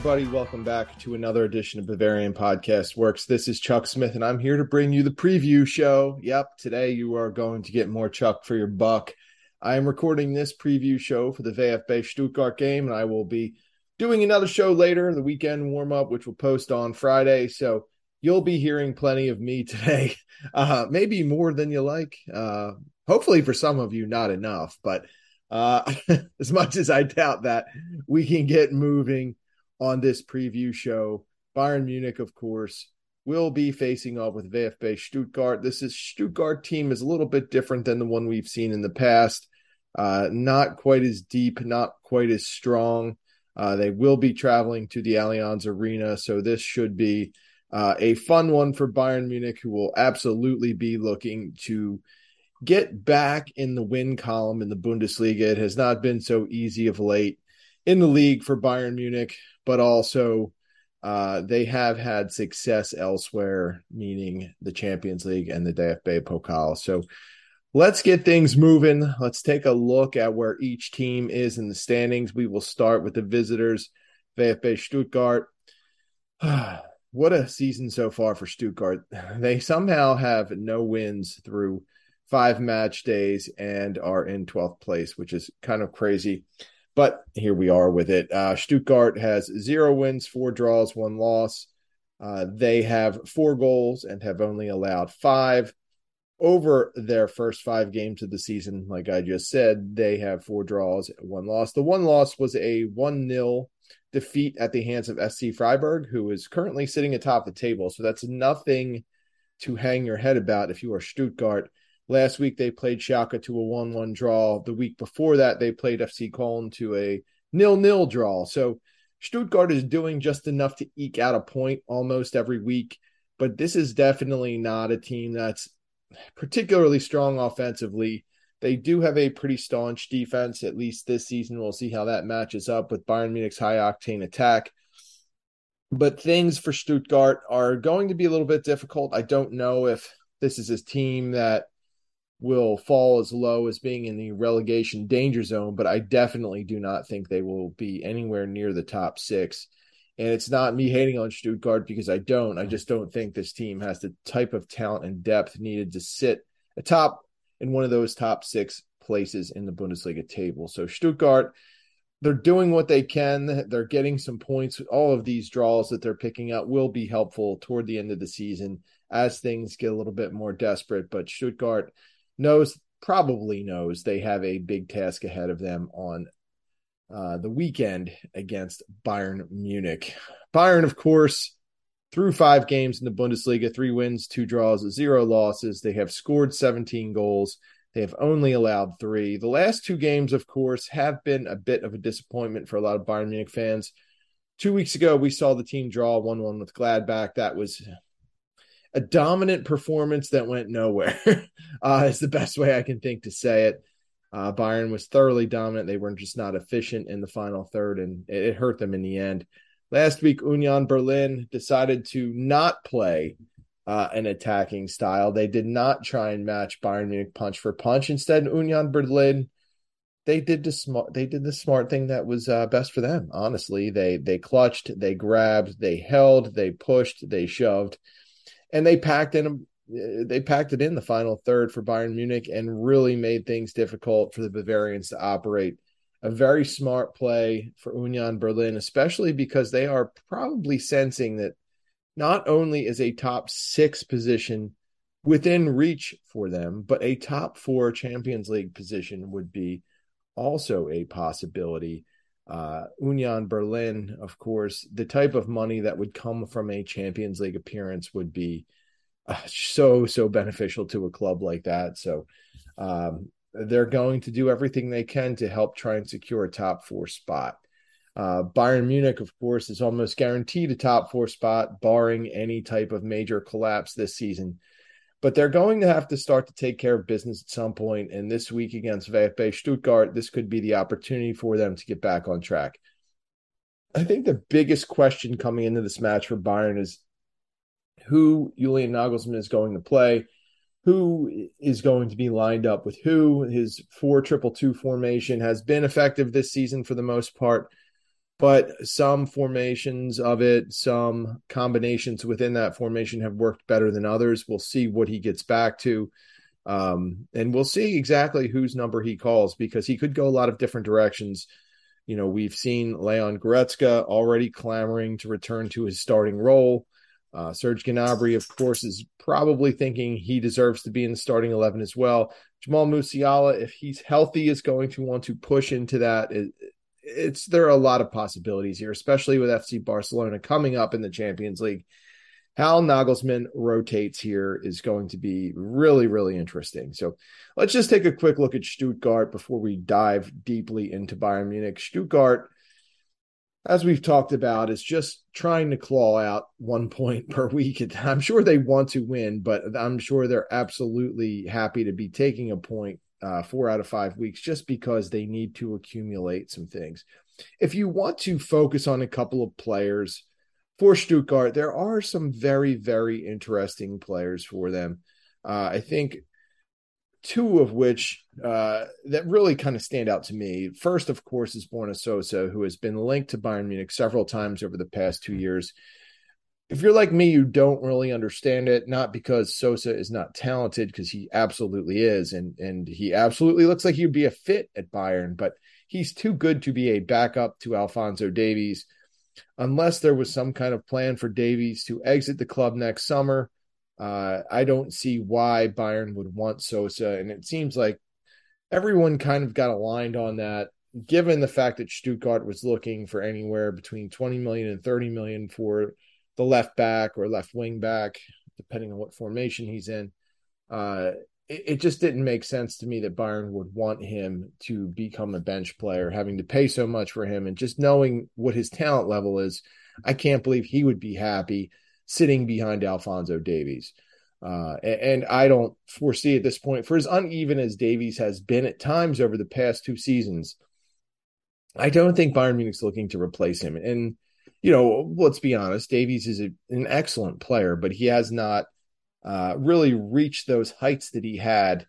everybody. Welcome back to another edition of Bavarian Podcast Works. This is Chuck Smith, and I'm here to bring you the preview show. Yep, today you are going to get more Chuck for your buck. I am recording this preview show for the VfB Stuttgart game, and I will be doing another show later, the weekend warm up, which will post on Friday. So you'll be hearing plenty of me today, uh, maybe more than you like. Uh, hopefully, for some of you, not enough, but uh, as much as I doubt that, we can get moving on this preview show. Bayern Munich, of course, will be facing off with VfB Stuttgart. This is Stuttgart team is a little bit different than the one we've seen in the past. Uh, not quite as deep, not quite as strong. Uh, they will be traveling to the Allianz Arena, so this should be uh, a fun one for Bayern Munich, who will absolutely be looking to get back in the win column in the Bundesliga. It has not been so easy of late in the league for Bayern Munich, but also uh, they have had success elsewhere, meaning the Champions League and the DFB Pokal. So let's get things moving. Let's take a look at where each team is in the standings. We will start with the visitors, VfB Stuttgart. what a season so far for Stuttgart. They somehow have no wins through five match days and are in 12th place, which is kind of crazy. But here we are with it. Uh, Stuttgart has zero wins, four draws, one loss. Uh, they have four goals and have only allowed five over their first five games of the season. Like I just said, they have four draws, one loss. The one loss was a 1 0 defeat at the hands of SC Freiburg, who is currently sitting atop the table. So that's nothing to hang your head about if you are Stuttgart. Last week they played Schalke to a 1 1 draw. The week before that, they played FC Köln to a nil nil draw. So Stuttgart is doing just enough to eke out a point almost every week. But this is definitely not a team that's particularly strong offensively. They do have a pretty staunch defense, at least this season. We'll see how that matches up with Bayern Munich's high octane attack. But things for Stuttgart are going to be a little bit difficult. I don't know if this is a team that will fall as low as being in the relegation danger zone, but I definitely do not think they will be anywhere near the top six. And it's not me hating on Stuttgart because I don't. I just don't think this team has the type of talent and depth needed to sit atop in one of those top six places in the Bundesliga table. So Stuttgart, they're doing what they can. They're getting some points. All of these draws that they're picking up will be helpful toward the end of the season as things get a little bit more desperate. But Stuttgart, knows probably knows they have a big task ahead of them on uh, the weekend against Bayern Munich. Bayern, of course, through five games in the Bundesliga, three wins, two draws, zero losses. They have scored 17 goals. They have only allowed three. The last two games, of course, have been a bit of a disappointment for a lot of Bayern Munich fans. Two weeks ago, we saw the team draw 1 1 with Gladbach. That was a dominant performance that went nowhere uh, is the best way I can think to say it. Uh, Bayern was thoroughly dominant. They were just not efficient in the final third, and it, it hurt them in the end. Last week, Union Berlin decided to not play uh, an attacking style. They did not try and match Bayern Munich punch for punch. Instead, Union Berlin they did the smart they did the smart thing that was uh, best for them. Honestly, they they clutched, they grabbed, they held, they pushed, they shoved and they packed in they packed it in the final third for Bayern Munich and really made things difficult for the Bavarians to operate. A very smart play for Union Berlin, especially because they are probably sensing that not only is a top six position within reach for them, but a top four Champions League position would be also a possibility. Uh, Union Berlin, of course, the type of money that would come from a Champions League appearance would be uh, so so beneficial to a club like that. So um, they're going to do everything they can to help try and secure a top four spot. Uh, Bayern Munich, of course, is almost guaranteed a top four spot, barring any type of major collapse this season but they're going to have to start to take care of business at some point. And this week against VfB Stuttgart, this could be the opportunity for them to get back on track. I think the biggest question coming into this match for Bayern is who Julian Nagelsmann is going to play, who is going to be lined up with who. His four triple two formation has been effective this season for the most part, but some formations of it, some combinations within that formation have worked better than others. We'll see what he gets back to. Um, and we'll see exactly whose number he calls because he could go a lot of different directions. You know, we've seen Leon Goretzka already clamoring to return to his starting role. Uh, Serge Gnabry, of course, is probably thinking he deserves to be in the starting 11 as well. Jamal Musiala, if he's healthy, is going to want to push into that. It, it's there are a lot of possibilities here, especially with FC Barcelona coming up in the Champions League. How Nagelsmann rotates here is going to be really, really interesting. So let's just take a quick look at Stuttgart before we dive deeply into Bayern Munich. Stuttgart, as we've talked about, is just trying to claw out one point per week. I'm sure they want to win, but I'm sure they're absolutely happy to be taking a point uh, four out of five weeks just because they need to accumulate some things. If you want to focus on a couple of players for Stuttgart, there are some very, very interesting players for them. Uh, I think two of which uh, that really kind of stand out to me. First, of course, is Borna Sosa, who has been linked to Bayern Munich several times over the past two years if you're like me, you don't really understand it, not because Sosa is not talented, because he absolutely is, and and he absolutely looks like he'd be a fit at Bayern, but he's too good to be a backup to Alphonso Davies. Unless there was some kind of plan for Davies to exit the club next summer, uh, I don't see why Bayern would want Sosa, and it seems like everyone kind of got aligned on that. Given the fact that Stuttgart was looking for anywhere between 20 million and 30 million for the left back or left wing back, depending on what formation he's in. Uh, it, it, just didn't make sense to me that Bayern would want him to become a bench player, having to pay so much for him, and just knowing what his talent level is. I can't believe he would be happy sitting behind Alphonso Davies. Uh, and, and, I don't foresee at this point, for as uneven as Davies has been at times over the past two seasons, I don't think Bayern Munich's looking to replace him. And you know, let's be honest, Davies is a, an excellent player, but he has not uh, really reached those heights that he had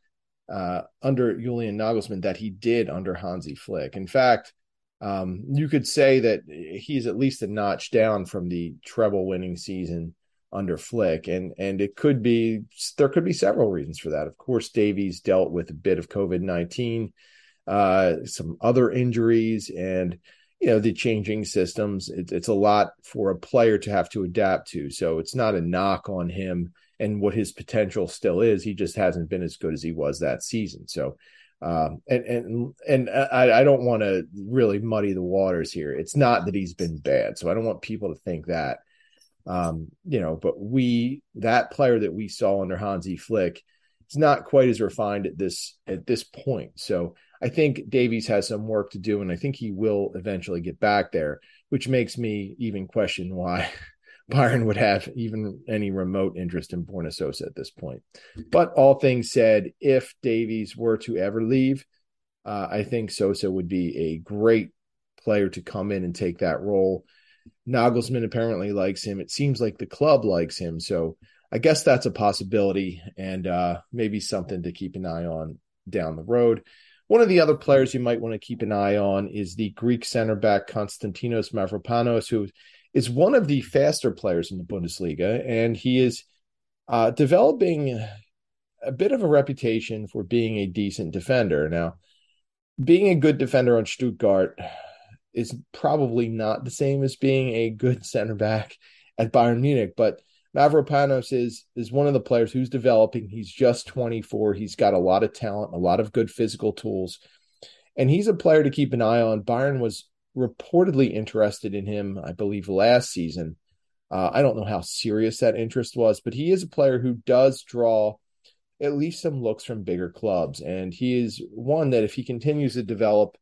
uh, under Julian Nagelsmann that he did under Hansi Flick. In fact, um, you could say that he's at least a notch down from the treble winning season under Flick, and and it could be there could be several reasons for that. Of course, Davies dealt with a bit of COVID nineteen, uh, some other injuries, and you know the changing systems it, it's a lot for a player to have to adapt to. So it's not a knock on him and what his potential still is. He just hasn't been as good as he was that season. So um, and and and I, I don't want to really muddy the waters here. It's not that he's been bad so i don't want people to think that um, you know but we that player that we saw under hansi flick it's not quite as refined at this at this point. So I think Davies has some work to do, and I think he will eventually get back there, which makes me even question why Bayern would have even any remote interest in Borna Sosa at this point. But all things said, if Davies were to ever leave, uh, I think Sosa would be a great player to come in and take that role. Nagelsmann apparently likes him. It seems like the club likes him. So I guess that's a possibility and uh, maybe something to keep an eye on down the road. One of the other players you might want to keep an eye on is the Greek center back Konstantinos Mavropanos, who is one of the faster players in the Bundesliga, and he is uh, developing a bit of a reputation for being a decent defender. Now, being a good defender on Stuttgart is probably not the same as being a good center back at Bayern Munich, but Mavropanos is is one of the players who's developing. He's just 24. He's got a lot of talent, a lot of good physical tools, and he's a player to keep an eye on. Bayern was reportedly interested in him, I believe, last season. Uh, I don't know how serious that interest was, but he is a player who does draw at least some looks from bigger clubs, and he is one that if he continues to develop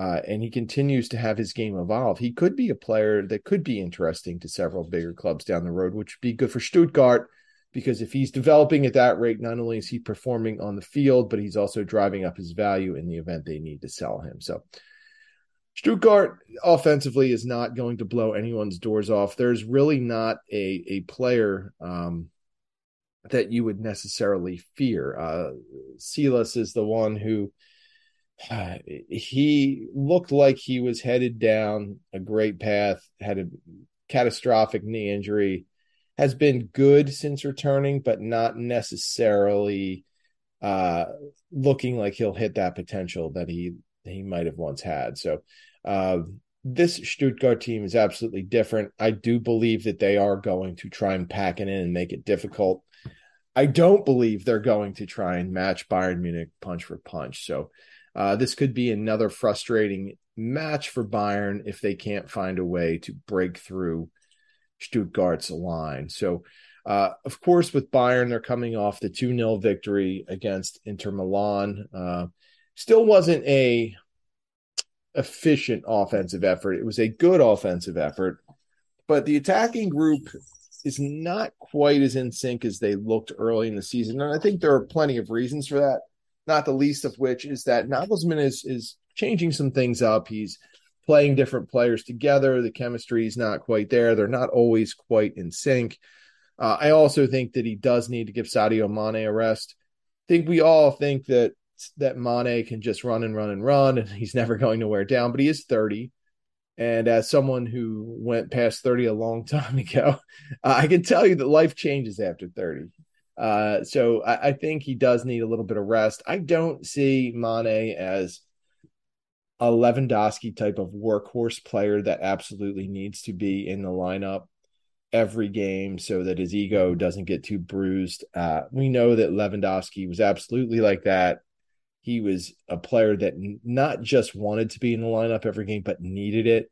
uh, and he continues to have his game evolve. He could be a player that could be interesting to several bigger clubs down the road, which would be good for Stuttgart because if he's developing at that rate, not only is he performing on the field, but he's also driving up his value in the event they need to sell him. So Stuttgart offensively is not going to blow anyone's doors off. There's really not a a player um, that you would necessarily fear. Uh, Silas is the one who he looked like he was headed down a great path, had a catastrophic knee injury, has been good since returning, but not necessarily uh, looking like he'll hit that potential that he he might have once had. So uh, this Stuttgart team is absolutely different. I do believe that they are going to try and pack it in and make it difficult. I don't believe they're going to try and match Bayern Munich punch for punch. So uh, this could be another frustrating match for Bayern if they can't find a way to break through Stuttgart's line. So, uh, of course, with Bayern, they're coming off the 2 0 victory against Inter Milan. Uh, still wasn't a efficient offensive effort. It was a good offensive effort, but the attacking group is not quite as in sync as they looked early in the season. And I think there are plenty of reasons for that, not the least of which is that Nagelsmann is is changing some things up. He's playing different players together. The chemistry is not quite there. They're not always quite in sync. Uh, I also think that he does need to give Sadio Mane a rest. I think we all think that that Mane can just run and run and run, and he's never going to wear down. But he is 30, and as someone who went past 30 a long time ago, uh, I can tell you that life changes after 30. Uh, so I, I, think he does need a little bit of rest. I don't see Mane as a Lewandowski type of workhorse player that absolutely needs to be in the lineup every game so that his ego doesn't get too bruised. Uh, we know that Lewandowski was absolutely like that he was a player that not just wanted to be in the lineup every game, but needed it.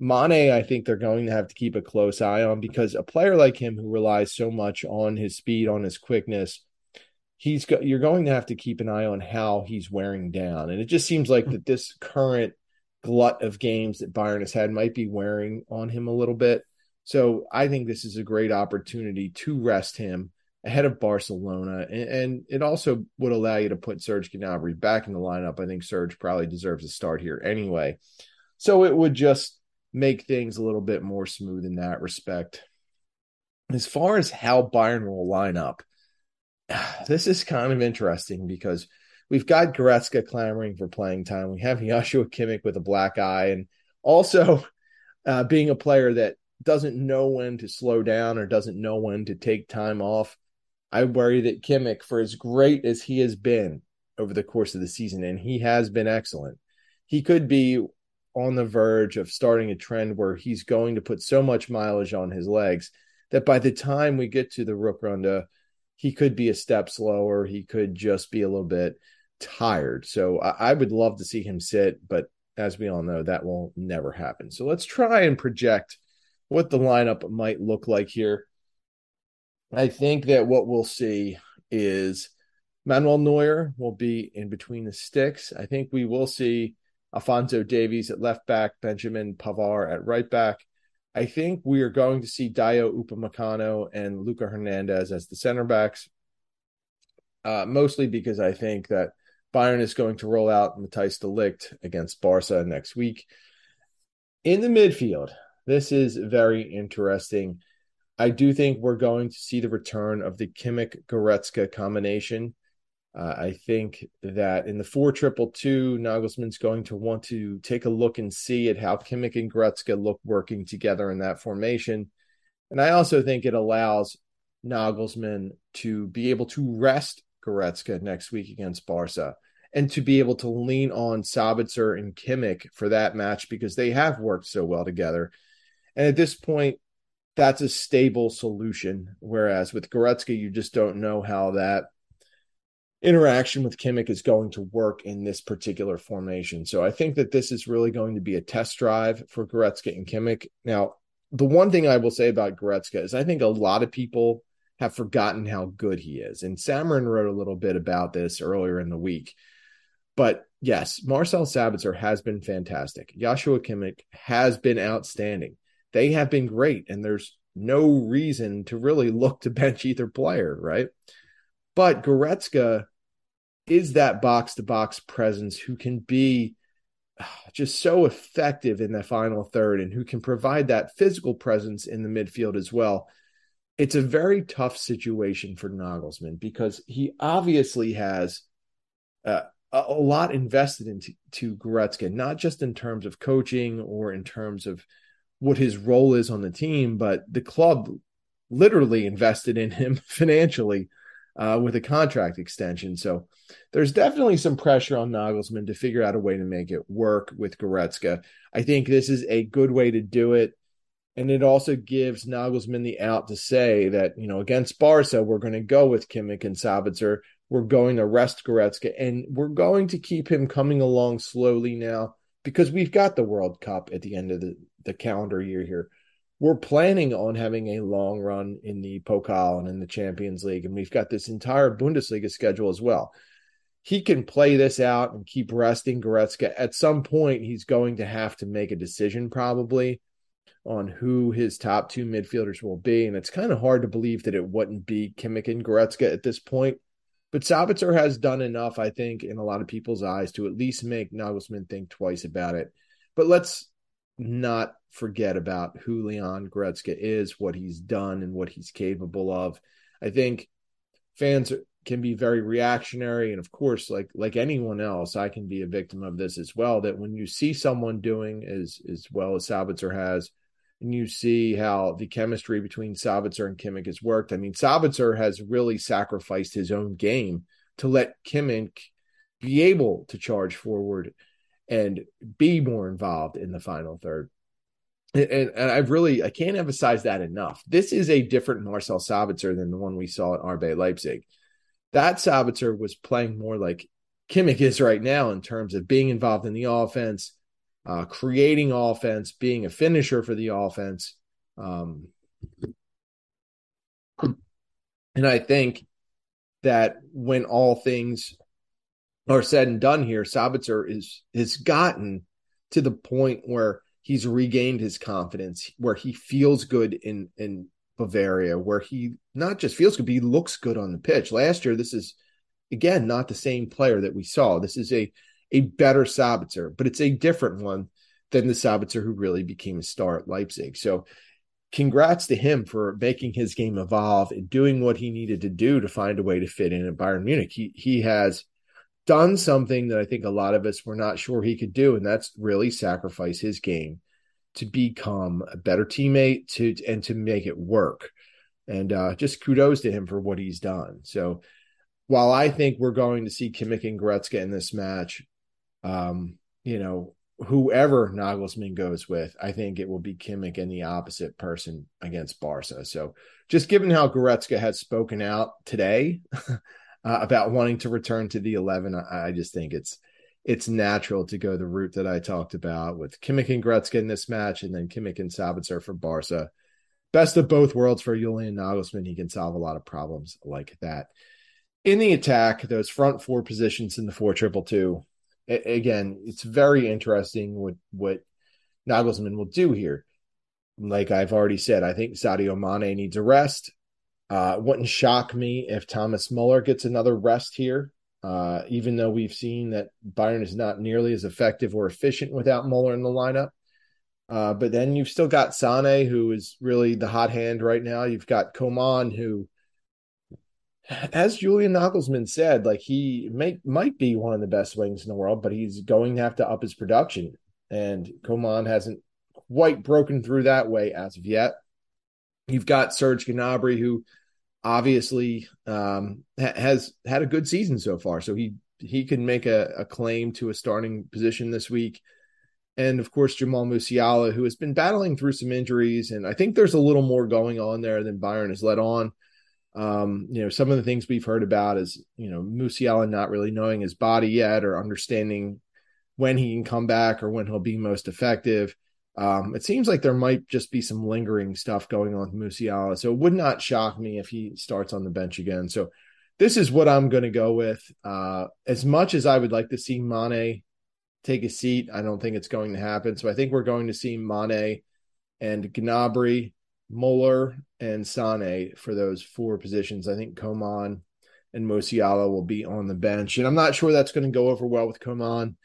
Mane, I think they're going to have to keep a close eye on because a player like him who relies so much on his speed, on his quickness, he's go- you're going to have to keep an eye on how he's wearing down. And it just seems like that this current glut of games that Bayern has had might be wearing on him a little bit. So I think this is a great opportunity to rest him ahead of Barcelona, and, and, it also would allow you to put Serge Gnabry back in the lineup. I think Serge probably deserves a start here anyway, so it would just make things a little bit more smooth in that respect. As far as how Bayern will line up, this is kind of interesting because we've got Goretzka clamoring for playing time. We have Joshua Kimmich with a black eye, and also uh, being a player that doesn't know when to slow down or doesn't know when to take time off. I worry that Kimmich, for as great as he has been over the course of the season, and he has been excellent, he could be on the verge of starting a trend where he's going to put so much mileage on his legs that by the time we get to the Rückrunde, he could be a step slower. He could just be a little bit tired. So I, I would love to see him sit, but as we all know, that will never happen. So let's try and project what the lineup might look like here. I think that what we'll see is Manuel Neuer will be in between the sticks. I think we will see Alphonso Davies at left back, Benjamin Pavard at right back. I think we are going to see Dayot Upamecano and Luca Hernandez as the center backs, uh, mostly because I think that Bayern is going to roll out Matthijs de Ligt against Barca next week. In the midfield, this is very interesting. I do think we're going to see the return of the Kimmich Goretzka combination. Uh, I think that in the four triple two, Nagelsmann's going to want to take a look and see at how Kimmich and Goretzka look working together in that formation. And I also think it allows Nagelsmann to be able to rest Goretzka next week against Barca and to be able to lean on Sabitzer and Kimmich for that match because they have worked so well together. And at this point, that's a stable solution. Whereas with Goretzka, you just don't know how that interaction with Kimmich is going to work in this particular formation. So I think that this is really going to be a test drive for Goretzka and Kimmich. Now, the one thing I will say about Goretzka is I think a lot of people have forgotten how good he is. And Samarin wrote a little bit about this earlier in the week. But yes, Marcel Sabitzer has been fantastic. Joshua Kimmich has been outstanding they have been great, and there's no reason to really look to bench either player, right? But Goretzka is that box to box presence who can be just so effective in the final third and who can provide that physical presence in the midfield as well. It's a very tough situation for Nagelsmann because he obviously has uh, a, a lot invested into to Goretzka, not just in terms of coaching or in terms of what his role is on the team, but the club literally invested in him financially uh, with a contract extension. So there's definitely some pressure on Nagelsmann to figure out a way to make it work with Goretzka. I think this is a good way to do it. And it also gives Nagelsmann the out to say that, you know, against Barca, we're going to go with Kimmich and Sabitzer. We're going to rest Goretzka and we're going to keep him coming along slowly now because we've got the World Cup at the end of the, the calendar year here we're planning on having a long run in the Pokal and in the Champions League, and we've got this entire Bundesliga schedule as well. He can play this out and keep resting Goretzka. At some point, he's going to have to make a decision, probably, on who his top two midfielders will be. And it's kind of hard to believe that it wouldn't be Kimmich and Goretzka at this point. But Sabitzer has done enough, I think, in a lot of people's eyes to at least make Nagelsmann think twice about it. But let's not forget about who Leon Goretzka is, what he's done, and what he's capable of. I think fans can be very reactionary, and of course, like like anyone else, I can be a victim of this as well. That when you see someone doing as as well as Sabitzer has, and you see how the chemistry between Sabitzer and Kimmich has worked. I mean, Sabitzer has really sacrificed his own game to let Kimmich be able to charge forward and be more involved in the final third. And, and, I've really I can't emphasize that enough. This is a different Marcel Sabitzer than the one we saw at RB Leipzig. That Sabitzer was playing more like Kimmich is right now in terms of being involved in the offense, uh, creating offense, being a finisher for the offense. Um, and I think that when all things are said and done here, Sabitzer is has gotten to the point where he's regained his confidence, where he feels good in in Bavaria, where he not just feels good, but he looks good on the pitch. Last year, this is again not the same player that we saw. This is a a better Sabitzer, but it's a different one than the Sabitzer who really became a star at Leipzig. So congrats to him for making his game evolve and doing what he needed to do to find a way to fit in at Bayern Munich. He he has done something that I think a lot of us were not sure he could do, and that's really sacrifice his game to become a better teammate to and to make it work. And uh, just kudos to him for what he's done. So while I think we're going to see Kimmich and Goretzka in this match, um, you know, whoever Nagelsmann goes with, I think it will be Kimmich and the opposite person against Barca. So just given how Goretzka has spoken out today, uh, about wanting to return to the 11. I, I, just think it's it's natural to go the route that I talked about with Kimmich and Goretzka in this match, and then Kimmich and Sabitzer for Barca. Best of both worlds for Julian Nagelsmann. He can solve a lot of problems like that. In the attack, those front four positions in the four triple two. Again, it's very interesting what what Nagelsmann will do here. Like I've already said, I think Sadio Mane needs a rest. Uh, wouldn't shock me if Thomas Muller gets another rest here, uh, even though we've seen that Bayern is not nearly as effective or efficient without Muller in the lineup. Uh, but then you've still got Sane, who is really the hot hand right now. You've got Coman, who, as Julian Nagelsmann said, like he may, might be one of the best wings in the world, but he's going to have to up his production. And Coman hasn't quite broken through that way as of yet. You've got Serge Gnabry, who obviously um, ha- has had a good season so far, so he he can make a, a, claim to a starting position this week. And of course, Jamal Musiala, who has been battling through some injuries, and I think there's a little more going on there than Bayern has let on. Um, you know, some of the things we've heard about is you know Musiala not really knowing his body yet or understanding when he can come back or when he'll be most effective. Um, it seems like there might just be some lingering stuff going on with Musiala, so it would not shock me if he starts on the bench again. So this is what I'm going to go with. Uh, as much as I would like to see Mane take a seat, I don't think it's going to happen. So I think we're going to see Mane and Gnabry, Muller, and Sane for those four positions. I think Coman and Musiala will be on the bench, and I'm not sure that's going to go over well with Coman.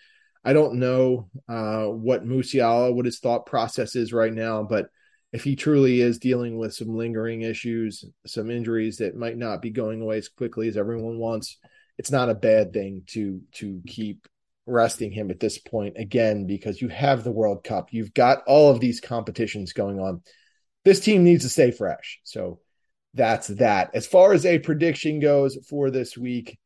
I don't know uh, what Musiala, what his thought process is right now, but if he truly is dealing with some lingering issues, some injuries that might not be going away as quickly as everyone wants, it's not a bad thing to to keep resting him at this point again because you have the World Cup. You've got all of these competitions going on. This team needs to stay fresh. So that's that. As far as a prediction goes for this week,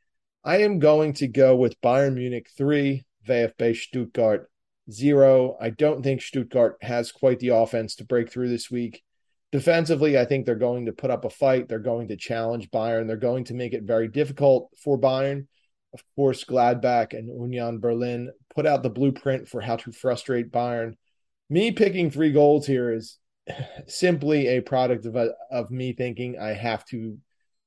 I am going to go with Bayern Munich 3, VfB Stuttgart 0. I don't think Stuttgart has quite the offense to break through this week. Defensively, I think they're going to put up a fight. They're going to challenge Bayern. They're going to make it very difficult for Bayern. Of course, Gladbach and Union Berlin put out the blueprint for how to frustrate Bayern. Me picking three goals here is simply a product of, of me thinking I have to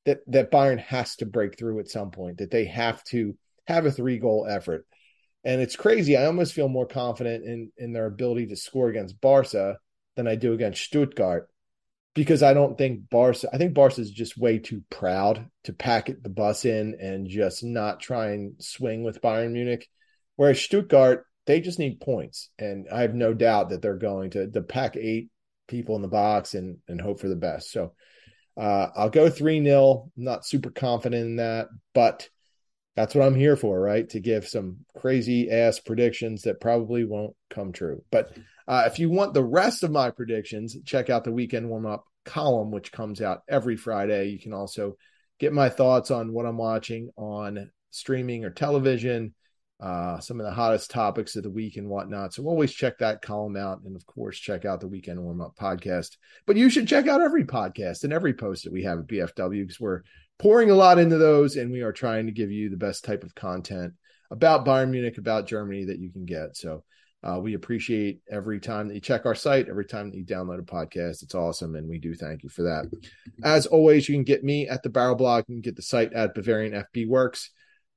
that that Bayern has to break through at some point, that they have to have a three goal effort. And it's crazy. I almost feel more confident in in their ability to score against Barca than I do against Stuttgart because I don't think Barca I think Barca is just way too proud to pack the bus in and just not try and swing with Bayern Munich. Whereas Stuttgart, they just need points. And I have no doubt that they're going to, to pack eight people in the box and and hope for the best. So uh, I'll go 3 0. Not super confident in that, but that's what I'm here for, right? To give some crazy ass predictions that probably won't come true. But uh, if you want the rest of my predictions, check out the weekend warm up column, which comes out every Friday. You can also get my thoughts on what I'm watching on streaming or television, uh, some of the hottest topics of the week and whatnot. So always check that column out. And of course, check out the Weekend Warm Up podcast. But you should check out every podcast and every post that we have at BFW because we're pouring a lot into those and we are trying to give you the best type of content about Bayern Munich, about Germany that you can get. So uh, we appreciate every time that you check our site, every time that you download a podcast. It's awesome. And we do thank you for that. As always, you can get me at the Barrel Blog. You can get the site at Bavarian FB Works.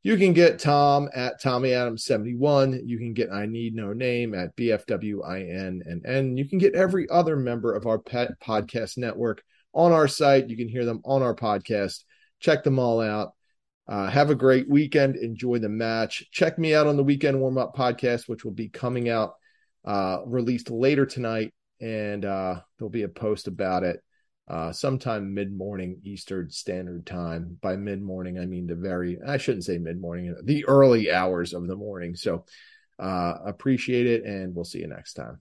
You can get Tom at Tommy Adams 71. You can get I Need No Name at BFWIN and N. You can get every other member of our pet podcast network on our site. You can hear them on our podcast. Check them all out. Uh, have a great weekend. Enjoy the match. Check me out on the weekend warm up podcast, which will be coming out uh, released later tonight, and uh, there'll be a post about it uh, sometime mid morning Eastern Standard Time. By mid morning, I mean the very, I shouldn't say mid morning, the early hours of the morning. So uh, appreciate it, and we'll see you next time.